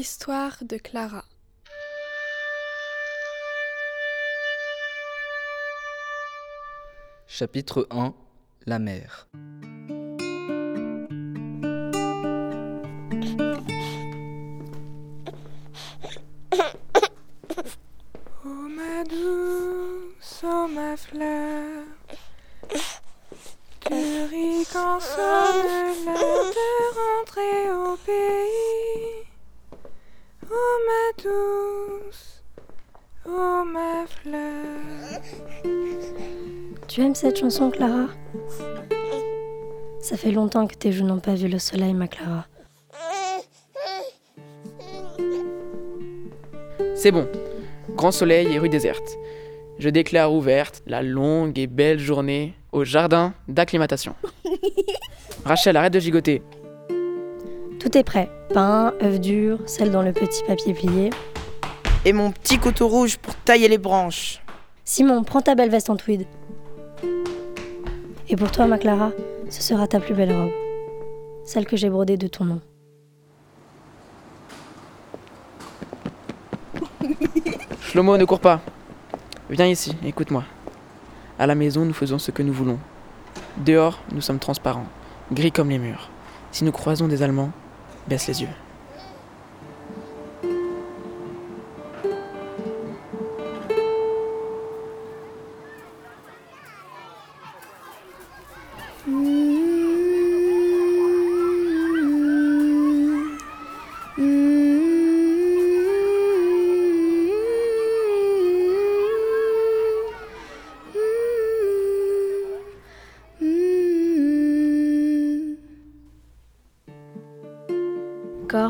Histoire de Clara. Chapitre 1 La mer. Cette chanson, Clara? Ça fait longtemps que tes joues n'ont pas vu le soleil, ma Clara. C'est bon. Grand soleil et rue déserte. Je déclare ouverte la longue et belle journée au jardin d'acclimatation. Rachel, arrête de gigoter. Tout est prêt. Pain, œufs durs, sel dans le petit papier plié. Et mon petit couteau rouge pour tailler les branches. Simon, prends ta belle veste en tweed. Et pour toi, ma Clara, ce sera ta plus belle robe. Celle que j'ai brodée de ton nom. Shlomo, ne cours pas. Viens ici, écoute-moi. À la maison, nous faisons ce que nous voulons. Dehors, nous sommes transparents, gris comme les murs. Si nous croisons des Allemands, baisse les yeux.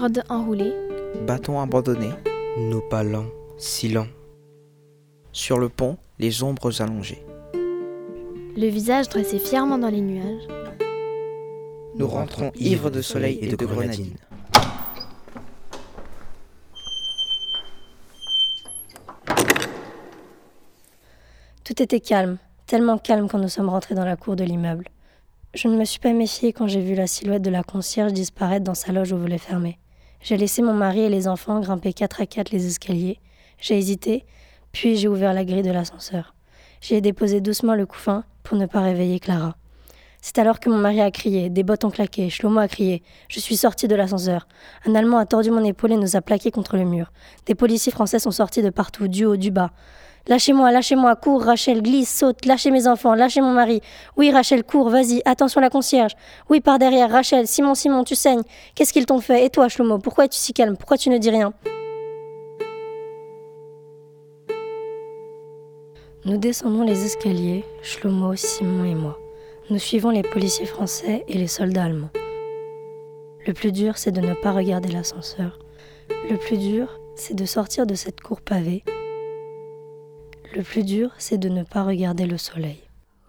Corde enroulée. Bâton abandonné. Nos pas lents, si lents. Sur le pont, les ombres allongées. Le visage dressé fièrement dans les nuages. Nous rentrons ivres de soleil et de grenadine. Tout était calme, tellement calme quand nous sommes rentrés dans la cour de l'immeuble. Je ne me suis pas méfiée quand j'ai vu la silhouette de la concierge disparaître dans sa loge au volet fermé. J'ai laissé mon mari et les enfants grimper quatre à quatre les escaliers. J'ai hésité, puis j'ai ouvert la grille de l'ascenseur. J'y ai déposé doucement le couffin pour ne pas réveiller Clara. C'est alors que mon mari a crié, des bottes ont claqué, Shlomo a crié. Je suis sortie de l'ascenseur. Un Allemand a tordu mon épaule et nous a plaqués contre le mur. Des policiers français sont sortis de partout, du haut, du bas. Lâchez-moi, lâchez-moi, cours, Rachel, glisse, saute, lâchez mes enfants, lâchez mon mari. Oui, Rachel, cours, vas-y, attention la concierge. Oui, par derrière, Rachel, Simon, Simon, tu saignes. Qu'est-ce qu'ils t'ont fait? Et toi, Shlomo, pourquoi es-tu si calme? Pourquoi tu ne dis rien? Nous descendons les escaliers, Shlomo, Simon et moi. Nous suivons les policiers français et les soldats allemands. Le plus dur, c'est de ne pas regarder l'ascenseur. Le plus dur, c'est de sortir de cette cour pavée le plus dur, c'est de ne pas regarder le soleil.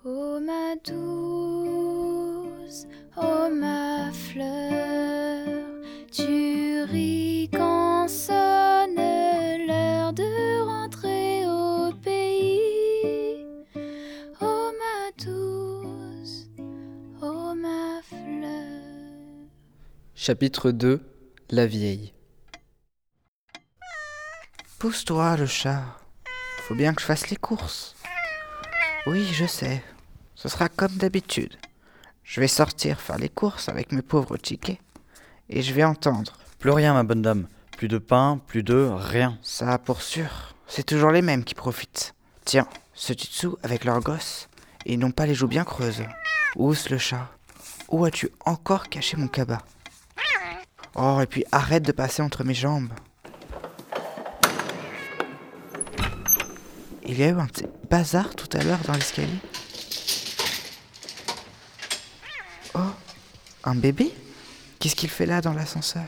Oh ma douce, oh ma fleur, tu ris quand sonne l'heure de rentrer au pays. Oh ma douce, oh ma fleur. Chapitre 2 La vieille. Pousse-toi, le chat. Faut bien que je fasse les courses. Oui, je sais. Ce sera comme d'habitude. Je vais sortir faire les courses avec mes pauvres tickets. Et je vais entendre. Plus rien, ma bonne dame. Plus de pain, plus de rien. Ça, pour sûr. C'est toujours les mêmes qui profitent. Tiens, ce dessous avec leurs gosses. Et ils n'ont pas les joues bien creuses. Ousse le chat? Où as-tu encore caché mon cabas? Oh, et puis arrête de passer entre mes jambes. Il y a eu un bazar tout à l'heure dans l'escalier. Oh, un bébé? Qu'est-ce qu'il fait là dans l'ascenseur?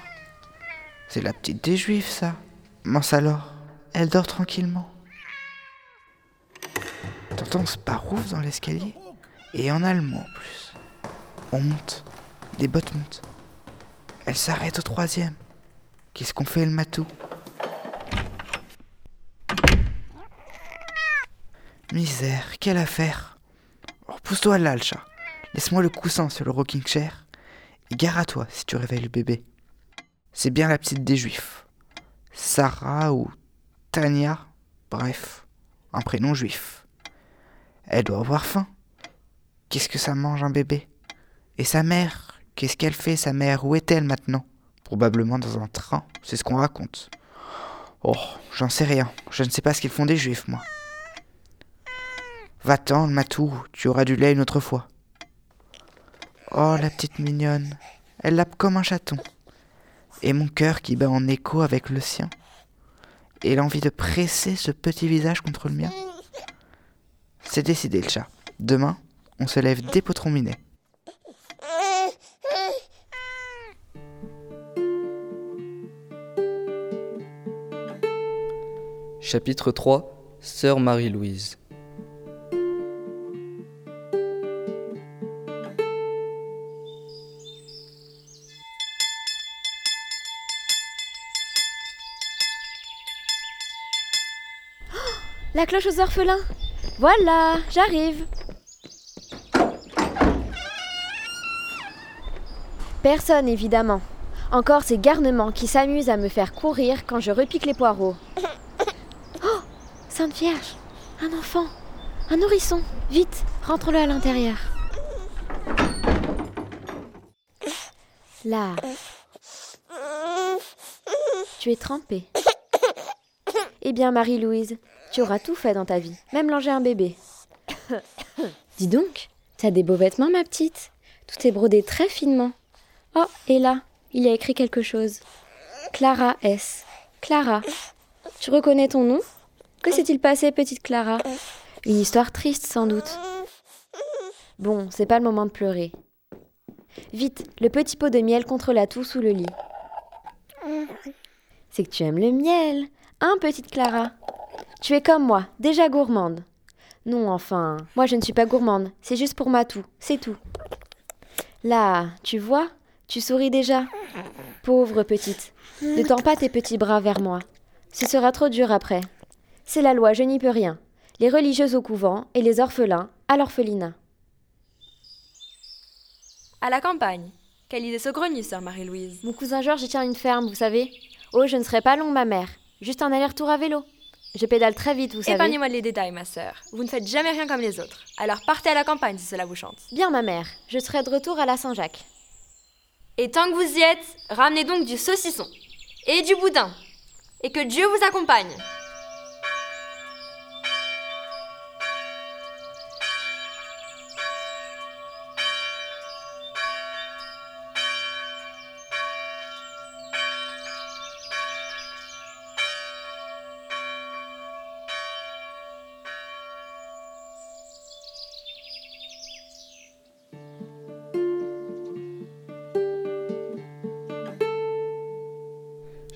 C'est la petite des juifs, ça. Mince alors, elle dort tranquillement. T'entends ce parouf dans l'escalier Et en allemand en plus. On monte. Des bottes montent. Elle s'arrête au troisième. Qu'est-ce qu'on fait le matou? Misère, quelle affaire. Oh, Pousse-toi là, le chat. Laisse-moi le coussin sur le rocking chair. Et gare à toi si tu réveilles le bébé. C'est bien la petite des juifs. Sarah ou Tania, bref, un prénom juif. Elle doit avoir faim. Qu'est-ce que ça mange un bébé? Et sa mère? Qu'est-ce qu'elle fait, sa mère? Où est-elle maintenant? Probablement dans un train, c'est ce qu'on raconte. Oh, j'en sais rien. Je ne sais pas ce qu'ils font des juifs, moi. Va-t'en, matou, tu auras du lait une autre fois. Oh, la petite mignonne. Elle lappe comme un chaton. Et mon cœur qui bat en écho avec le sien. Et l'envie de presser ce petit visage contre le mien. C'est décidé, le chat. Demain, on se lève dès minet. Chapitre 3 Sœur Marie-Louise La cloche aux orphelins Voilà, j'arrive Personne, évidemment. Encore ces garnements qui s'amusent à me faire courir quand je repique les poireaux. Oh Sainte Vierge Un enfant Un nourrisson Vite, rentre-le à l'intérieur. Là. Tu es trempée. Eh bien, Marie-Louise, tu auras tout fait dans ta vie, même langer un bébé. Dis donc, tu as des beaux vêtements, ma petite. Tout est brodé très finement. Oh, et là, il y a écrit quelque chose. Clara S. Clara. Tu reconnais ton nom? Que s'est-il passé, petite Clara? Une histoire triste, sans doute. Bon, c'est pas le moment de pleurer. Vite, le petit pot de miel contre la toux sous le lit. C'est que tu aimes le miel, hein, petite Clara? Tu es comme moi, déjà gourmande. Non, enfin, moi je ne suis pas gourmande, c'est juste pour ma toux, c'est tout. Là, tu vois, tu souris déjà Pauvre petite, ne tends pas tes petits bras vers moi. Ce sera trop dur après. C'est la loi, je n'y peux rien. Les religieuses au couvent et les orphelins à l'orphelinat. À la campagne. Quelle idée saugrenue, sœur Marie-Louise. Mon cousin Georges tient une ferme, vous savez. Oh, je ne serai pas longue, ma mère. Juste un aller-retour à vélo. Je pédale très vite, vous savez. Épargnez-moi les détails, ma sœur. Vous ne faites jamais rien comme les autres. Alors partez à la campagne si cela vous chante. Bien, ma mère. Je serai de retour à la Saint-Jacques. Et tant que vous y êtes, ramenez donc du saucisson et du boudin. Et que Dieu vous accompagne.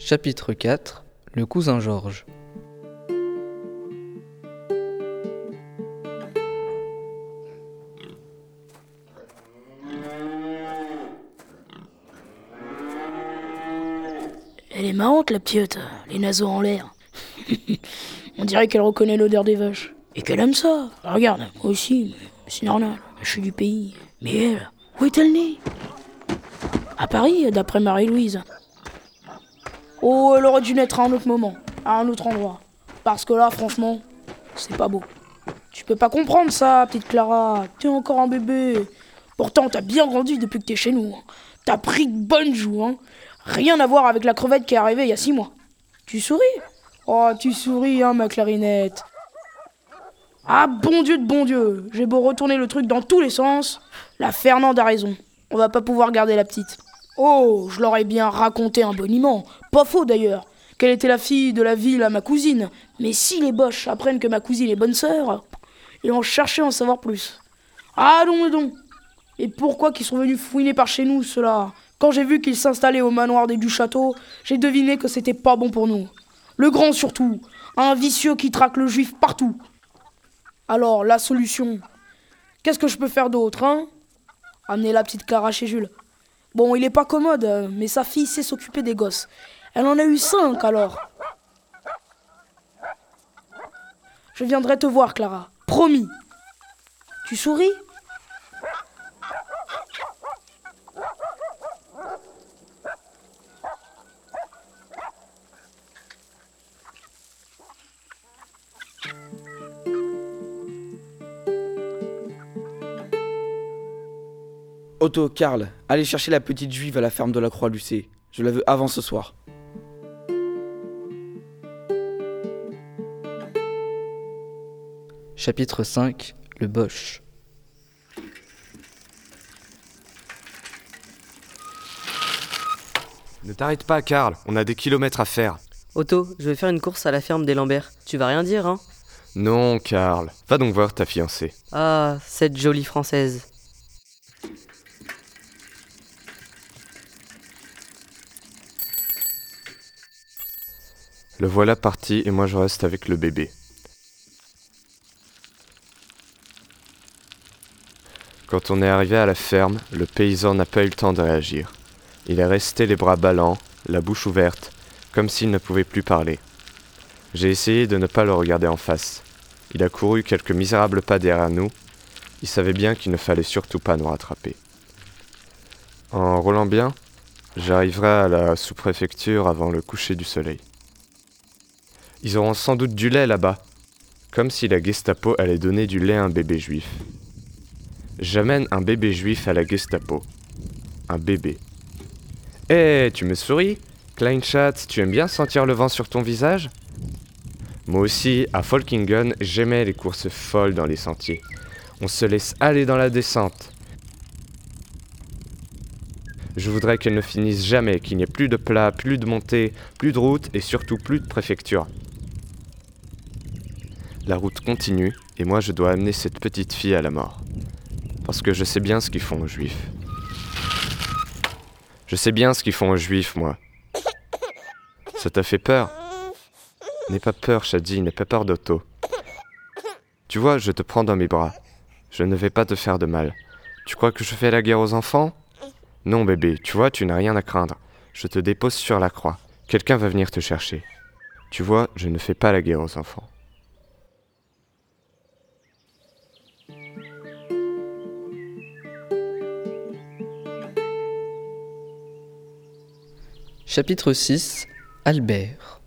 Chapitre 4 Le cousin Georges Elle est marrante, la petite, les naseaux en l'air. On dirait qu'elle reconnaît l'odeur des vaches. Et qu'elle aime ça. Regarde, moi aussi, c'est normal, je suis du pays. Mais elle, où est-elle née? À Paris, d'après Marie-Louise. Oh, elle aurait dû naître à un autre moment, à un autre endroit. Parce que là, franchement, c'est pas beau. Tu peux pas comprendre ça, petite Clara. T'es encore un bébé. Pourtant, t'as bien grandi depuis que t'es chez nous. Hein. T'as pris de bonnes joues, hein. Rien à voir avec la crevette qui est arrivée il y a six mois. Tu souris? Oh, tu souris, hein, ma clarinette. Ah, bon Dieu de bon Dieu J'ai beau retourner le truc dans tous les sens. La Fernande a raison. On va pas pouvoir garder la petite. Oh, je leur ai bien raconté un boniment, pas faux d'ailleurs, qu'elle était la fille de la ville à ma cousine. Mais si les boches apprennent que ma cousine est bonne sœur, ils vont chercher à en savoir plus. Non, non Et pourquoi qu'ils sont venus fouiner par chez nous, ceux-là? Quand j'ai vu qu'ils s'installaient au manoir des du château, j'ai deviné que c'était pas bon pour nous. Le grand surtout, un vicieux qui traque le juif partout. Alors, la solution, qu'est-ce que je peux faire d'autre, hein? Amener la petite Clara chez Jules. Bon, il est pas commode, mais sa fille sait s'occuper des gosses. Elle en a eu cinq alors. Je viendrai te voir, Clara. Promis. Tu souris? Otto, Karl, allez chercher la petite juive à la ferme de la Croix-Lucée. Je la veux avant ce soir. Chapitre 5 Le Bosch. Ne t'arrête pas, Karl, on a des kilomètres à faire. Otto, je vais faire une course à la ferme des Lambert. Tu vas rien dire, hein? Non, Karl, va donc voir ta fiancée. Ah, cette jolie française. Le voilà parti et moi je reste avec le bébé. Quand on est arrivé à la ferme, le paysan n'a pas eu le temps de réagir. Il est resté les bras ballants, la bouche ouverte, comme s'il ne pouvait plus parler. J'ai essayé de ne pas le regarder en face. Il a couru quelques misérables pas derrière nous. Il savait bien qu'il ne fallait surtout pas nous rattraper. En roulant bien, j'arriverai à la sous-préfecture avant le coucher du soleil. Ils auront sans doute du lait là-bas, comme si la Gestapo allait donner du lait à un bébé juif. J'amène un bébé juif à la Gestapo. Un bébé. Hé, tu me souris Kleinschatz, tu aimes bien sentir le vent sur ton visage? Moi aussi, à Folkeingen, j'aimais les courses folles dans les sentiers. On se laisse aller dans la descente. Je voudrais qu'elle ne finisse jamais, qu'il n'y ait plus de plat, plus de montée, plus de route et surtout plus de préfecture. La route continue et moi je dois amener cette petite fille à la mort. Parce que je sais bien ce qu'ils font aux juifs. Je sais bien ce qu'ils font aux juifs, moi. Ça t'a fait peur? N'aie pas peur, Shadi, n'aie pas peur d'Otto. Tu vois, je te prends dans mes bras. Je ne vais pas te faire de mal. Tu crois que je fais la guerre aux enfants? Non, bébé, tu vois, tu n'as rien à craindre. Je te dépose sur la croix. Quelqu'un va venir te chercher. Tu vois, je ne fais pas la guerre aux enfants. Chapitre 6 Albert.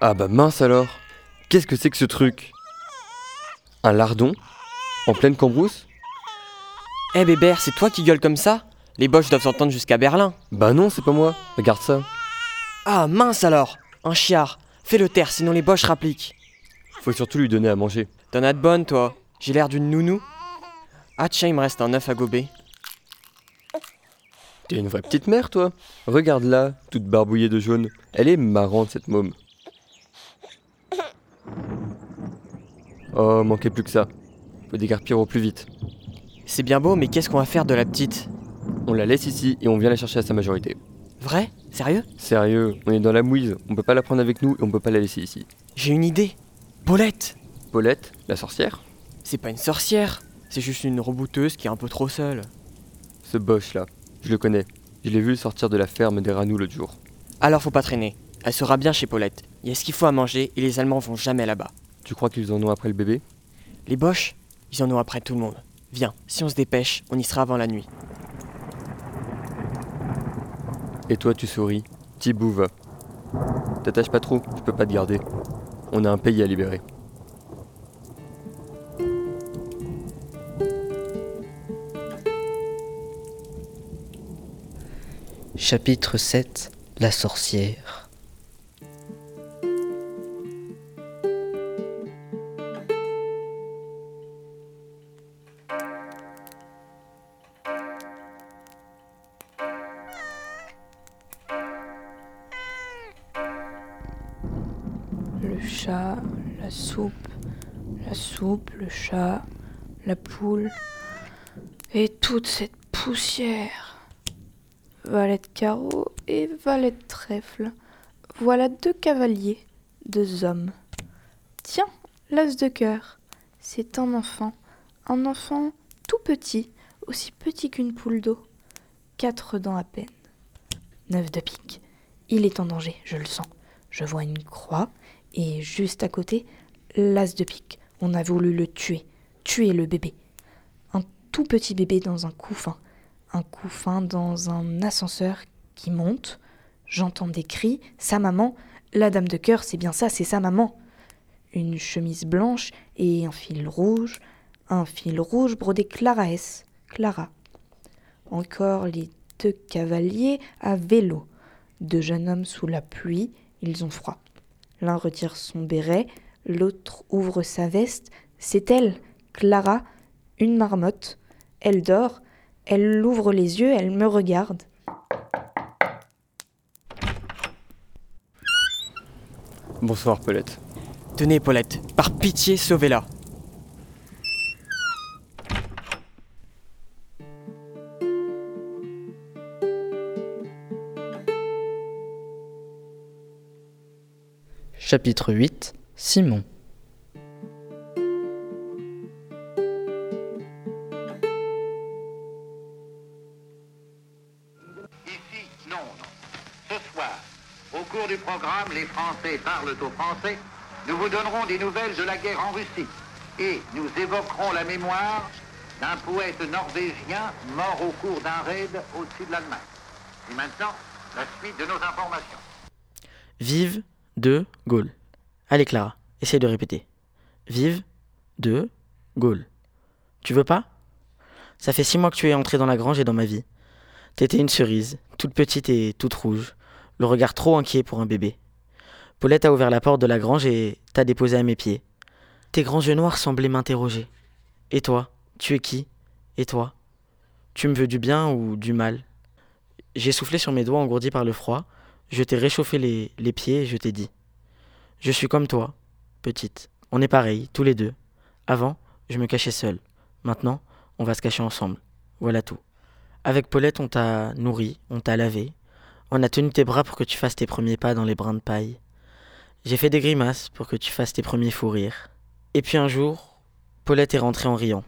Ah bah mince alors Qu'est-ce que c'est que ce truc? Un lardon? En pleine cambrousse? Eh Bébert, c'est toi qui gueules comme ça? Les boches doivent s'entendre jusqu'à Berlin. Bah non, c'est pas moi. Regarde ça. Ah mince alors Un chiard Fais-le taire, sinon les boches rappliquent. Faut surtout lui donner à manger. T'en as de bonnes, toi J'ai l'air d'une nounou Ah tiens, il me reste un œuf à gober. T'es une vraie petite mère, toi. Regarde-la, toute barbouillée de jaune. Elle est marrante, cette môme. Oh, manquait plus que ça. Faut dégarpir au plus vite. C'est bien beau, mais qu'est-ce qu'on va faire de la petite? On la laisse ici et on vient la chercher à sa majorité. Vrai? Sérieux? Sérieux, on est dans la mouise, on peut pas la prendre avec nous et on peut pas la laisser ici. J'ai une idée Paulette Paulette, la sorcière? C'est pas une sorcière, c'est juste une rebouteuse qui est un peu trop seule. Ce boche là, je le connais. Je l'ai vu sortir de la ferme des Ranous l'autre jour. Alors faut pas traîner. Elle sera bien chez Paulette. Il y a ce qu'il faut à manger et les Allemands vont jamais là-bas. Tu crois qu'ils en ont après le bébé? Les Boches, ils en ont après tout le monde. Viens, si on se dépêche, on y sera avant la nuit. Et toi, tu souris. Tibou va. T'attaches pas trop, je peux pas te garder. On a un pays à libérer. Chapitre 7 La sorcière. Le chat, la soupe, la soupe, le chat, la poule et toute cette poussière. Valet de carreau et valet de trèfle. Voilà deux cavaliers, deux hommes. Tiens, l'as de cœur. C'est un enfant, un enfant tout petit, aussi petit qu'une poule d'eau. Quatre dents à peine. Neuf de pique. Il est en danger, je le sens. Je vois une croix et juste à côté, l'as de pique. On a voulu le tuer, tuer le bébé. Un tout petit bébé dans un couffin. un coup fin dans un ascenseur qui monte. J'entends des cris. Sa maman. La dame de cœur, c'est bien ça, c'est sa maman. Une chemise blanche et un fil rouge. Un fil rouge brodé Clara S. Clara. Encore les deux cavaliers à vélo. Deux jeunes hommes sous la pluie, ils ont froid. L'un retire son béret, l'autre ouvre sa veste. C'est elle, Clara, une marmotte. Elle dort, elle ouvre les yeux, elle me regarde. Bonsoir, Paulette. Tenez, Paulette, par pitié, sauvez-la. Chapitre 8 Simon Ici, non, non. Ce soir, au cours du programme Les Français parlent aux Français, nous vous donnerons des nouvelles de la guerre en Russie et nous évoquerons la mémoire d'un poète norvégien mort au cours d'un raid au-dessus de l'Allemagne. Et maintenant, la suite de nos informations. Vive de Gaulle. Allez Clara, essaye de répéter. Vive de Gaulle. Tu veux pas? Ça fait six mois que tu es entré dans la grange et dans ma vie. T'étais une cerise, toute petite et toute rouge, le regard trop inquiet pour un bébé. Paulette a ouvert la porte de la grange et t'a déposé à mes pieds. Tes grands yeux noirs semblaient m'interroger. Et toi, tu es qui? Et toi Tu me veux du bien ou du mal? J'ai soufflé sur mes doigts engourdis par le froid, je t'ai réchauffé les, les pieds et je t'ai dit Je suis comme toi, petite. On est pareils, tous les deux. Avant, je me cachais seul. Maintenant, on va se cacher ensemble. Voilà tout. Avec Paulette, on t'a nourri, on t'a lavé. On a tenu tes bras pour que tu fasses tes premiers pas dans les brins de paille. J'ai fait des grimaces pour que tu fasses tes premiers fous rires. Et puis un jour, Paulette est rentrée en riant.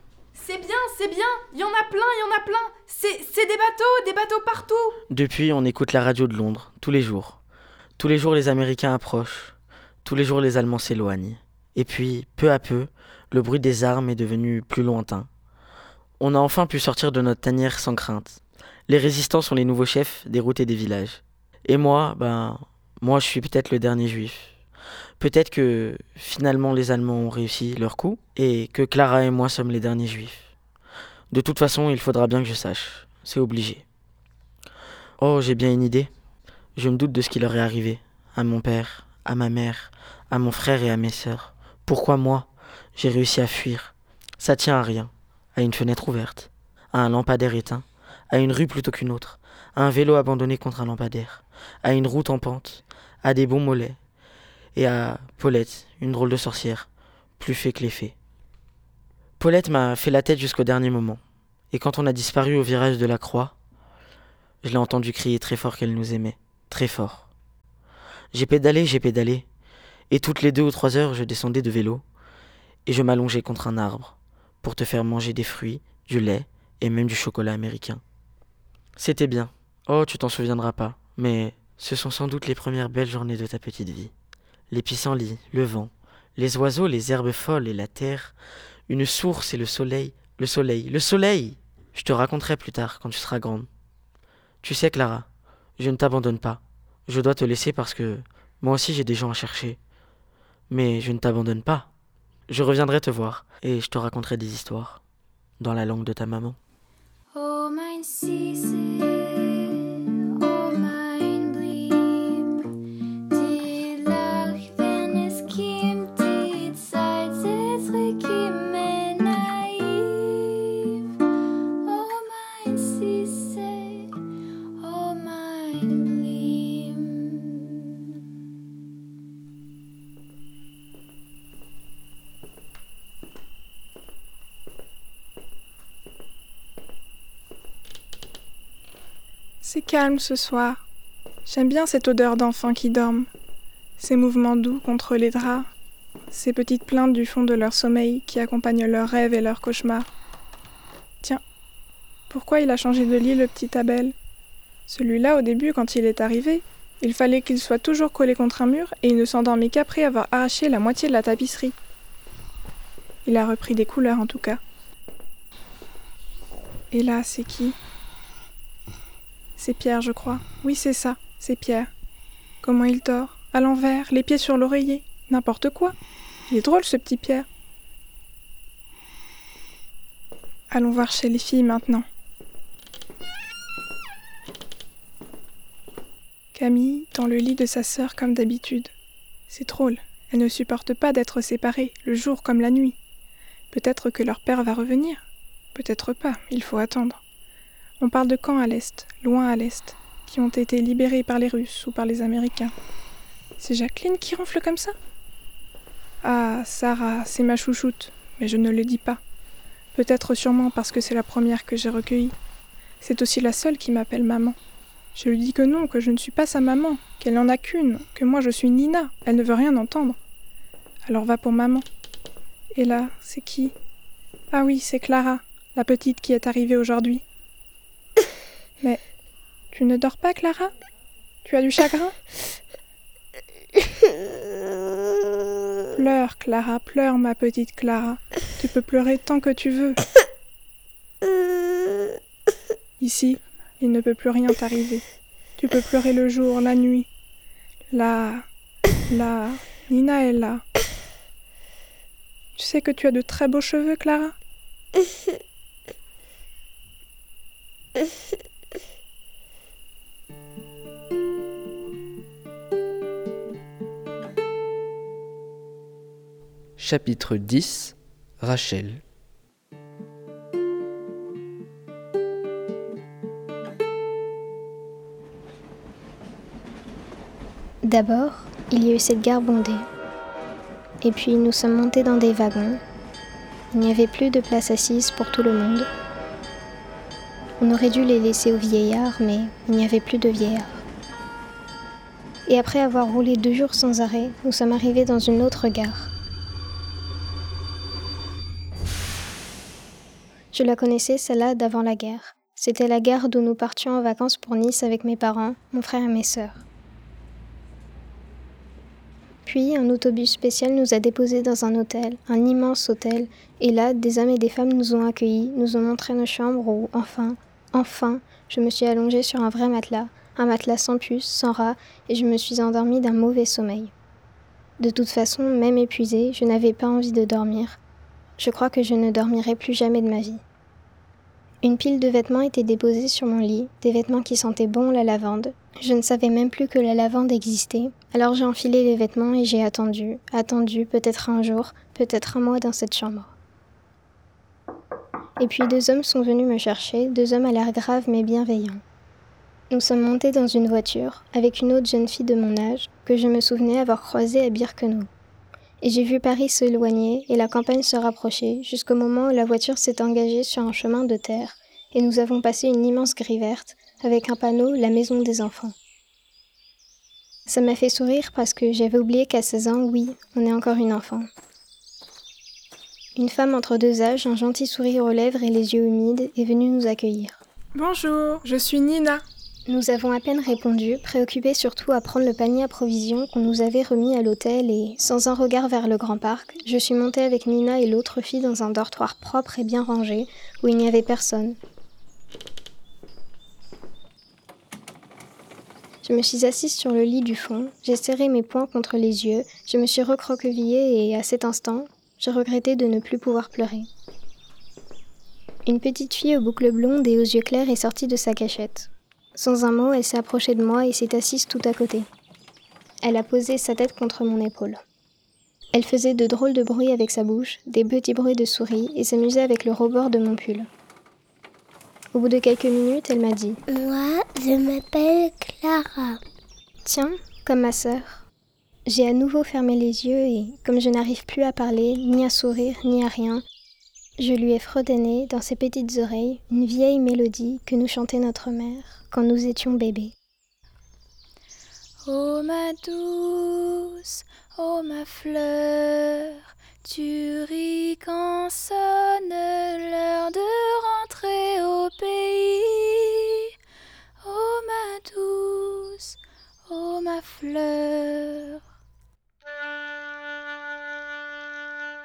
C'est bien, il y en a plein, il y en a plein. C'est des bateaux, des bateaux partout. Depuis, on écoute la radio de Londres, tous les jours. Tous les jours, les Américains approchent. Tous les jours, les Allemands s'éloignent. Et puis, peu à peu, le bruit des armes est devenu plus lointain. On a enfin pu sortir de notre tanière sans crainte. Les résistants sont les nouveaux chefs des routes et des villages. Et moi, ben, moi, je suis peut-être le dernier juif. Peut-être que finalement les Allemands ont réussi leur coup et que Clara et moi sommes les derniers juifs. De toute façon, il faudra bien que je sache. C'est obligé. Oh, j'ai bien une idée. Je me doute de ce qui leur est arrivé. À mon père, à ma mère, à mon frère et à mes sœurs. Pourquoi moi J'ai réussi à fuir? Ça tient à rien. À une fenêtre ouverte. À un lampadaire éteint. À une rue plutôt qu'une autre. À un vélo abandonné contre un lampadaire. À une route en pente. À des bons mollets. Et à Paulette, une drôle de sorcière. Plus fait que les fées. Paulette m'a fait la tête jusqu'au dernier moment. Et quand on a disparu au virage de la croix, je l'ai entendu crier très fort qu'elle nous aimait. Très fort. J'ai pédalé, j'ai pédalé. Et toutes les deux ou trois heures, je descendais de vélo. Et je m'allongeais contre un arbre. Pour te faire manger des fruits, du lait et même du chocolat américain. C'était bien. Oh, tu t'en souviendras pas. Mais ce sont sans doute les premières belles journées de ta petite vie. Les pissenlits, le vent, les oiseaux, les herbes folles et la terre, une source et le soleil, le soleil, le soleil Je te raconterai plus tard, quand tu seras grande. Tu sais, Clara, je ne t'abandonne pas. Je dois te laisser parce que moi aussi j'ai des gens à chercher. Mais je ne t'abandonne pas. Je reviendrai te voir et je te raconterai des histoires. Dans la langue de ta maman. Oh calme ce soir. J'aime bien cette odeur d'enfants qui dorment, ces mouvements doux contre les draps, ces petites plaintes du fond de leur sommeil qui accompagnent leurs rêves et leurs cauchemars. Tiens, pourquoi il a changé de lit le petit Abel? Celui-là, au début, quand il est arrivé, il fallait qu'il soit toujours collé contre un mur et il ne s'endormit qu'après avoir arraché la moitié de la tapisserie. Il a repris des couleurs en tout cas. Et là, c'est qui? C'est Pierre, je crois. Oui, c'est ça, c'est Pierre. Comment il dort? À l'envers, les pieds sur l'oreiller. N'importe quoi. Il est drôle, ce petit Pierre. Allons voir chez les filles maintenant. Camille, dans le lit de sa sœur comme d'habitude. C'est drôle, elle ne supporte pas d'être séparée, le jour comme la nuit. Peut-être que leur père va revenir. Peut-être pas, il faut attendre. On parle de camps à l'est, loin à l'est, qui ont été libérés par les Russes ou par les Américains. C'est Jacqueline qui ronfle comme ça? Ah, Sarah, c'est ma chouchoute, mais je ne le dis pas. Peut-être sûrement parce que c'est la première que j'ai recueillie. C'est aussi la seule qui m'appelle maman. Je lui dis que non, que je ne suis pas sa maman, qu'elle n'en a qu'une, que moi je suis Nina, elle ne veut rien entendre. Alors va pour maman. Et là, c'est qui? Ah oui, c'est Clara, la petite qui est arrivée aujourd'hui. Mais tu ne dors pas, Clara? Tu as du chagrin? Pleure, Clara, pleure, ma petite Clara. Tu peux pleurer tant que tu veux. Ici, il ne peut plus rien t'arriver. Tu peux pleurer le jour, la nuit. Là, là, Nina est là. Tu sais que tu as de très beaux cheveux, Clara? Chapitre 10 Rachel D'abord, il y a eu cette gare bondée. Et puis nous sommes montés dans des wagons. Il n'y avait plus de place assise pour tout le monde. On aurait dû les laisser aux vieillards, mais il n'y avait plus de vieillards. Et après avoir roulé deux jours sans arrêt, nous sommes arrivés dans une autre gare. Je la connaissais, celle-là, d'avant la guerre. C'était la gare d'où nous partions en vacances pour Nice avec mes parents, mon frère et mes sœurs. Puis un autobus spécial nous a déposés dans un hôtel, un immense hôtel, et là, des hommes et des femmes nous ont accueillis, nous ont montré nos chambres où, enfin, enfin, je me suis allongée sur un vrai matelas, un matelas sans puce, sans rat, et je me suis endormie d'un mauvais sommeil. De toute façon, même épuisée, je n'avais pas envie de dormir. Je crois que je ne dormirai plus jamais de ma vie. Une pile de vêtements était déposée sur mon lit, des vêtements qui sentaient bon la lavande. Je ne savais même plus que la lavande existait, alors j'ai enfilé les vêtements et j'ai attendu, attendu peut-être un jour, peut-être un mois dans cette chambre. Et puis deux hommes sont venus me chercher, deux hommes à l'air graves mais bienveillants. Nous sommes montés dans une voiture avec une autre jeune fille de mon âge que je me souvenais avoir croisée à Birkenau. Et j'ai vu Paris s'éloigner et la campagne se rapprocher jusqu'au moment où la voiture s'est engagée sur un chemin de terre et nous avons passé une immense grille verte avec un panneau La maison des enfants. Ça m'a fait sourire parce que j'avais oublié qu'à 16 ans, oui, on est encore une enfant. Une femme entre deux âges, un gentil sourire aux lèvres et les yeux humides, est venue nous accueillir. Bonjour, je suis Nina. Nous avons à peine répondu, préoccupés surtout à prendre le panier à provisions qu'on nous avait remis à l'hôtel et, sans un regard vers le grand parc, je suis montée avec Nina et l'autre fille dans un dortoir propre et bien rangé, où il n'y avait personne. Je me suis assise sur le lit du fond, j'ai serré mes poings contre les yeux, je me suis recroquevillée et, à cet instant, je regrettais de ne plus pouvoir pleurer. Une petite fille aux boucles blondes et aux yeux clairs est sortie de sa cachette. Sans un mot, elle s'est approchée de moi et s'est assise tout à côté. Elle a posé sa tête contre mon épaule. Elle faisait de drôles de bruits avec sa bouche, des petits bruits de souris, et s'amusait avec le rebord de mon pull. Au bout de quelques minutes, elle m'a dit Moi, je m'appelle Clara. Tiens, comme ma sœur. J'ai à nouveau fermé les yeux et, comme je n'arrive plus à parler, ni à sourire, ni à rien, je lui ai fredonné dans ses petites oreilles une vieille mélodie que nous chantait notre mère quand nous étions bébés. Oh ma douce, oh ma fleur, tu ris quand sonne l'heure de rentrer au pays. Oh ma douce, oh ma fleur.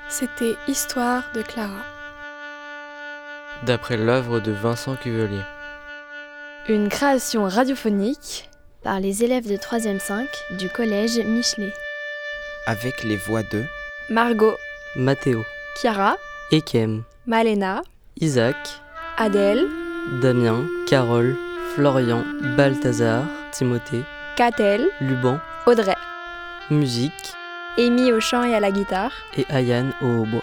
C'était Histoire de Clara. D'après l'œuvre de Vincent Cuvelier. Une création radiophonique par les élèves de 3e 5 du collège Michelet. Avec les voix de Margot, Mathéo, Chiara, Ekem, Malena, Isaac, Adèle, Damien, Carole, Florian, Balthazar, Timothée, Catel, Luban, Audrey, musique Amy au chant et à la guitare, et Ayane au hautbois.